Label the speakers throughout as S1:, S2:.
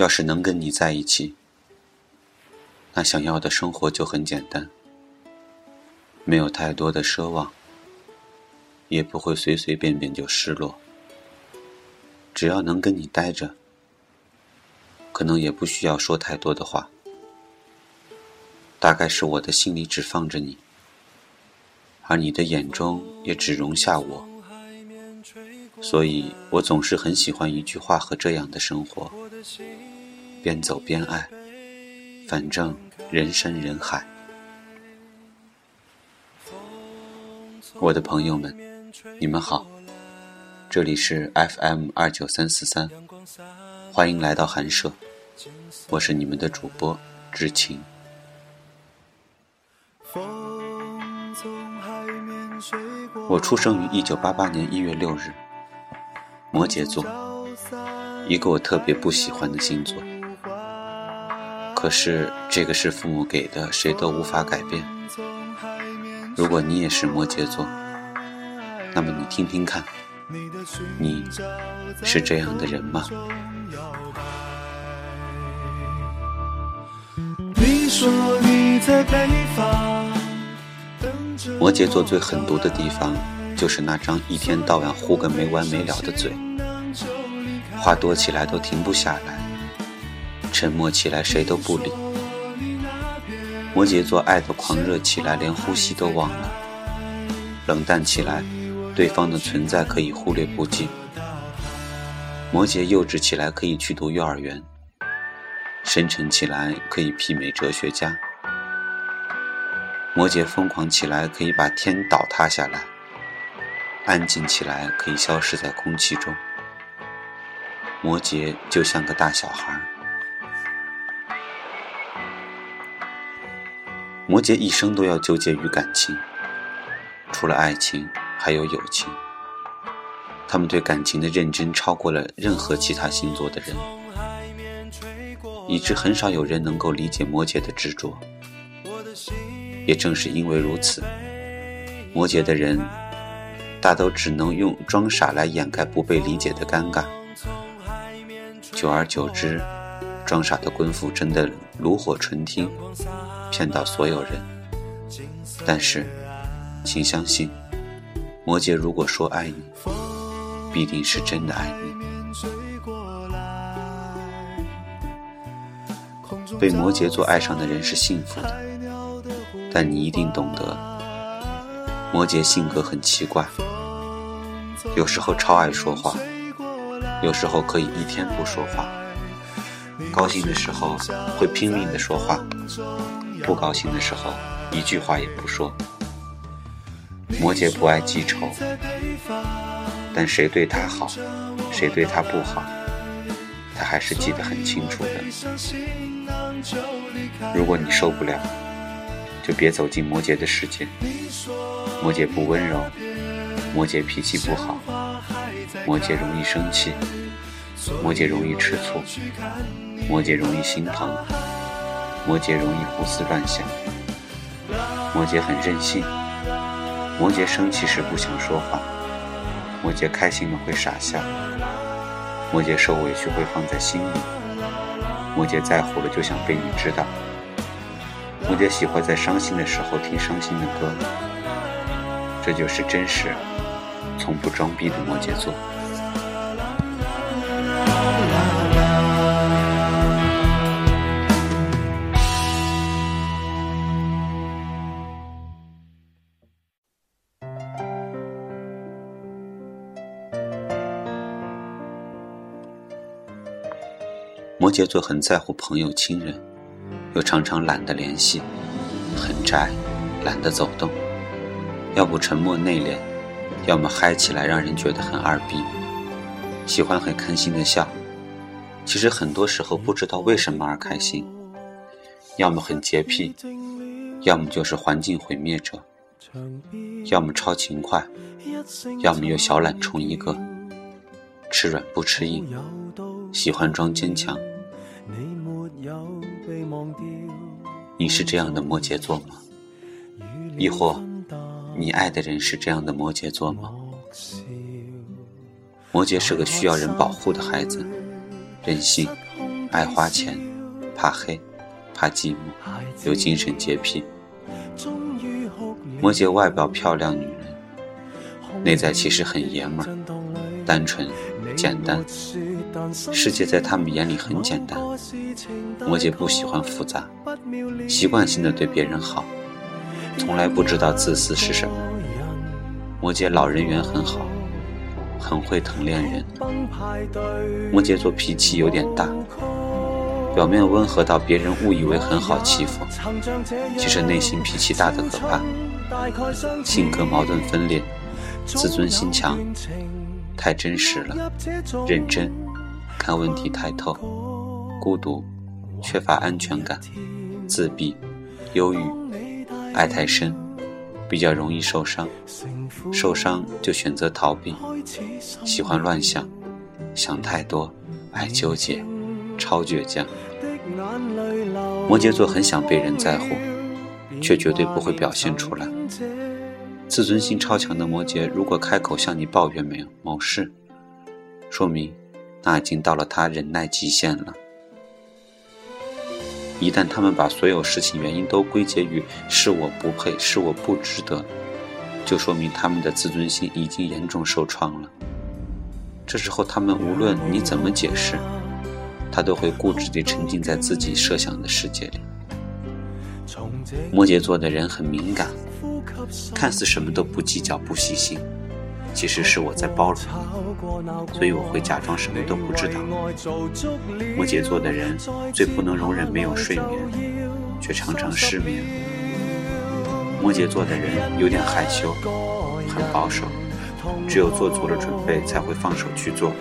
S1: 要是能跟你在一起，那想要的生活就很简单，没有太多的奢望，也不会随随便便就失落。只要能跟你待着，可能也不需要说太多的话。大概是我的心里只放着你，而你的眼中也只容下我，所以我总是很喜欢一句话和这样的生活：边走边爱，反正人山人海。我的朋友们，你们好，这里是 FM 二九三四三，欢迎来到寒舍，我是你们的主播知情。我出生于一九八八年一月六日，摩羯座，一个我特别不喜欢的星座。可是这个是父母给的，谁都无法改变。如果你也是摩羯座，那么你听听看，你是这样的人吗？你说你在北方。摩羯座最狠毒的地方，就是那张一天到晚呼个没完没了的嘴，话多起来都停不下来，沉默起来谁都不理。摩羯座爱的狂热起来，连呼吸都忘了；冷淡起来，对方的存在可以忽略不计。摩羯幼稚起来，可以去读幼儿园；深沉起来，可以媲美哲学家。摩羯疯狂起来，可以把天倒塌下来；安静起来，可以消失在空气中。摩羯就像个大小孩。摩羯一生都要纠结于感情，除了爱情，还有友情。他们对感情的认真超过了任何其他星座的人，以致很少有人能够理解摩羯的执着。也正是因为如此，摩羯的人大都只能用装傻来掩盖不被理解的尴尬。久而久之，装傻的功夫真的炉火纯青，骗到所有人。但是，请相信，摩羯如果说爱你，必定是真的爱你。被摩羯座爱上的人是幸福的。但你一定懂得，摩羯性格很奇怪，有时候超爱说话，有时候可以一天不说话。高兴的时候会拼命的说话，不高兴的时候一句话也不说。摩羯不爱记仇，但谁对他好，谁对他不好，他还是记得很清楚的。如果你受不了。就别走进摩羯的世界。摩羯不温柔，摩羯脾气不好，摩羯容易生气，摩羯容易吃醋，摩羯容易心疼，摩羯容易胡思乱想，摩羯很任性，摩羯生气时不想说话，摩羯开心了会傻笑，摩羯受委屈会放在心里，摩羯在乎了就想被你知道。摩羯喜欢在伤心的时候听伤心的歌，这就是真实、从不装逼的摩羯座。摩羯座很在乎朋友、亲人。又常常懒得联系，很宅，懒得走动，要不沉默内敛，要么嗨起来让人觉得很二逼，喜欢很开心的笑，其实很多时候不知道为什么而开心，要么很洁癖，要么就是环境毁灭者，要么超勤快，要么又小懒虫一个，吃软不吃硬，喜欢装坚强。你是这样的摩羯座吗？亦或你爱的人是这样的摩羯座吗？摩羯是个需要人保护的孩子，任性、爱花钱，怕黑，怕寂寞，有精神洁癖。摩羯外表漂亮女人，内在其实很爷们儿，单纯简单。世界在他们眼里很简单。摩羯不喜欢复杂，习惯性的对别人好，从来不知道自私是什么。摩羯老人缘很好，很会疼恋人。摩羯座脾气有点大，表面温和到别人误以为很好欺负，其实内心脾气大的可怕。性格矛盾分裂，自尊心强，太真实了，认真，看问题太透，孤独，缺乏安全感，自闭，忧郁，爱太深，比较容易受伤。受伤就选择逃避，喜欢乱想，想太多，爱纠结，超倔强。摩羯座很想被人在乎，却绝对不会表现出来。自尊心超强的摩羯，如果开口向你抱怨没有某事，说明那已经到了他忍耐极限了。一旦他们把所有事情原因都归结于是我不配，是我不值得。就说明他们的自尊心已经严重受创了。这时候，他们无论你怎么解释，他都会固执地沉浸在自己设想的世界里。摩羯座的人很敏感，看似什么都不计较、不细心，其实是我在包容你，所以我会假装什么都不知道。摩羯座的人最不能容忍没有睡眠，却常常失眠。摩羯座的人有点害羞，很保守，只有做足了准备才会放手去做。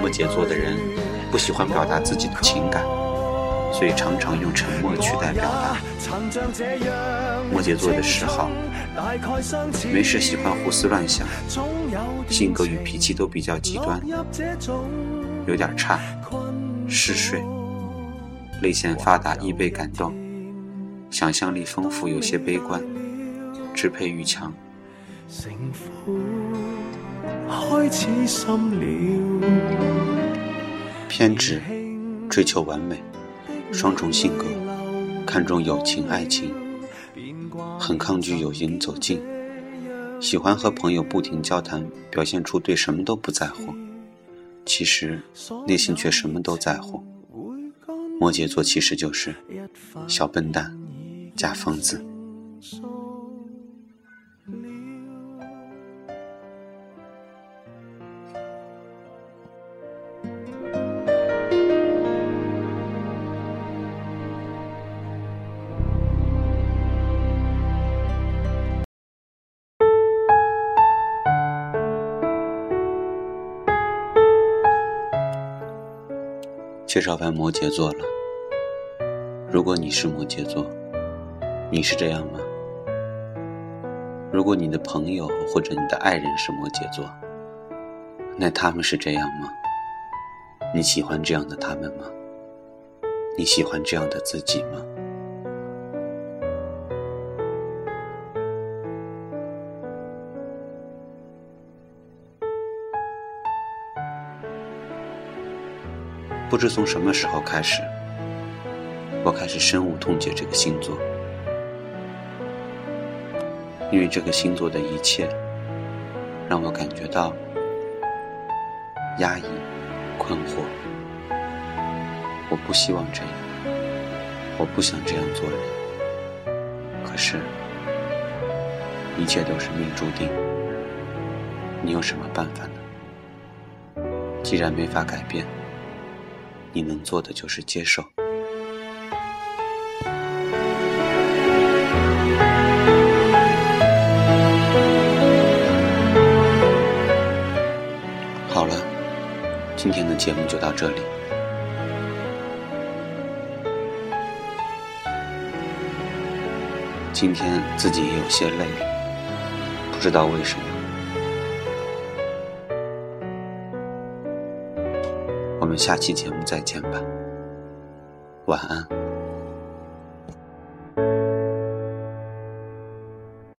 S1: 摩羯座的人不喜欢表达自己的情感，所以常常用沉默取代表。摩羯座的嗜好，没事喜欢胡思乱想，性格与脾气都比较极端，有点差，嗜睡，泪腺发达，易被感动。想象力丰富，有些悲观，支配欲强，偏执，追求完美，双重性格，看重友情爱情，很抗拒友情走近，喜欢和朋友不停交谈，表现出对什么都不在乎，其实内心却什么都在乎。摩羯座其实就是小笨蛋。加疯子。介绍完摩羯座了，如果你是摩羯座。你是这样吗？如果你的朋友或者你的爱人是摩羯座，那他们是这样吗？你喜欢这样的他们吗？你喜欢这样的自己吗？不知从什么时候开始，我开始深恶痛绝这个星座。因为这个星座的一切，让我感觉到压抑、困惑。我不希望这样，我不想这样做人。可是，一切都是命注定。你有什么办法呢？既然没法改变，你能做的就是接受。好了今天的节目就到这里。今天自己也有些累，不知道为什么。我们下期节目再见吧，晚安。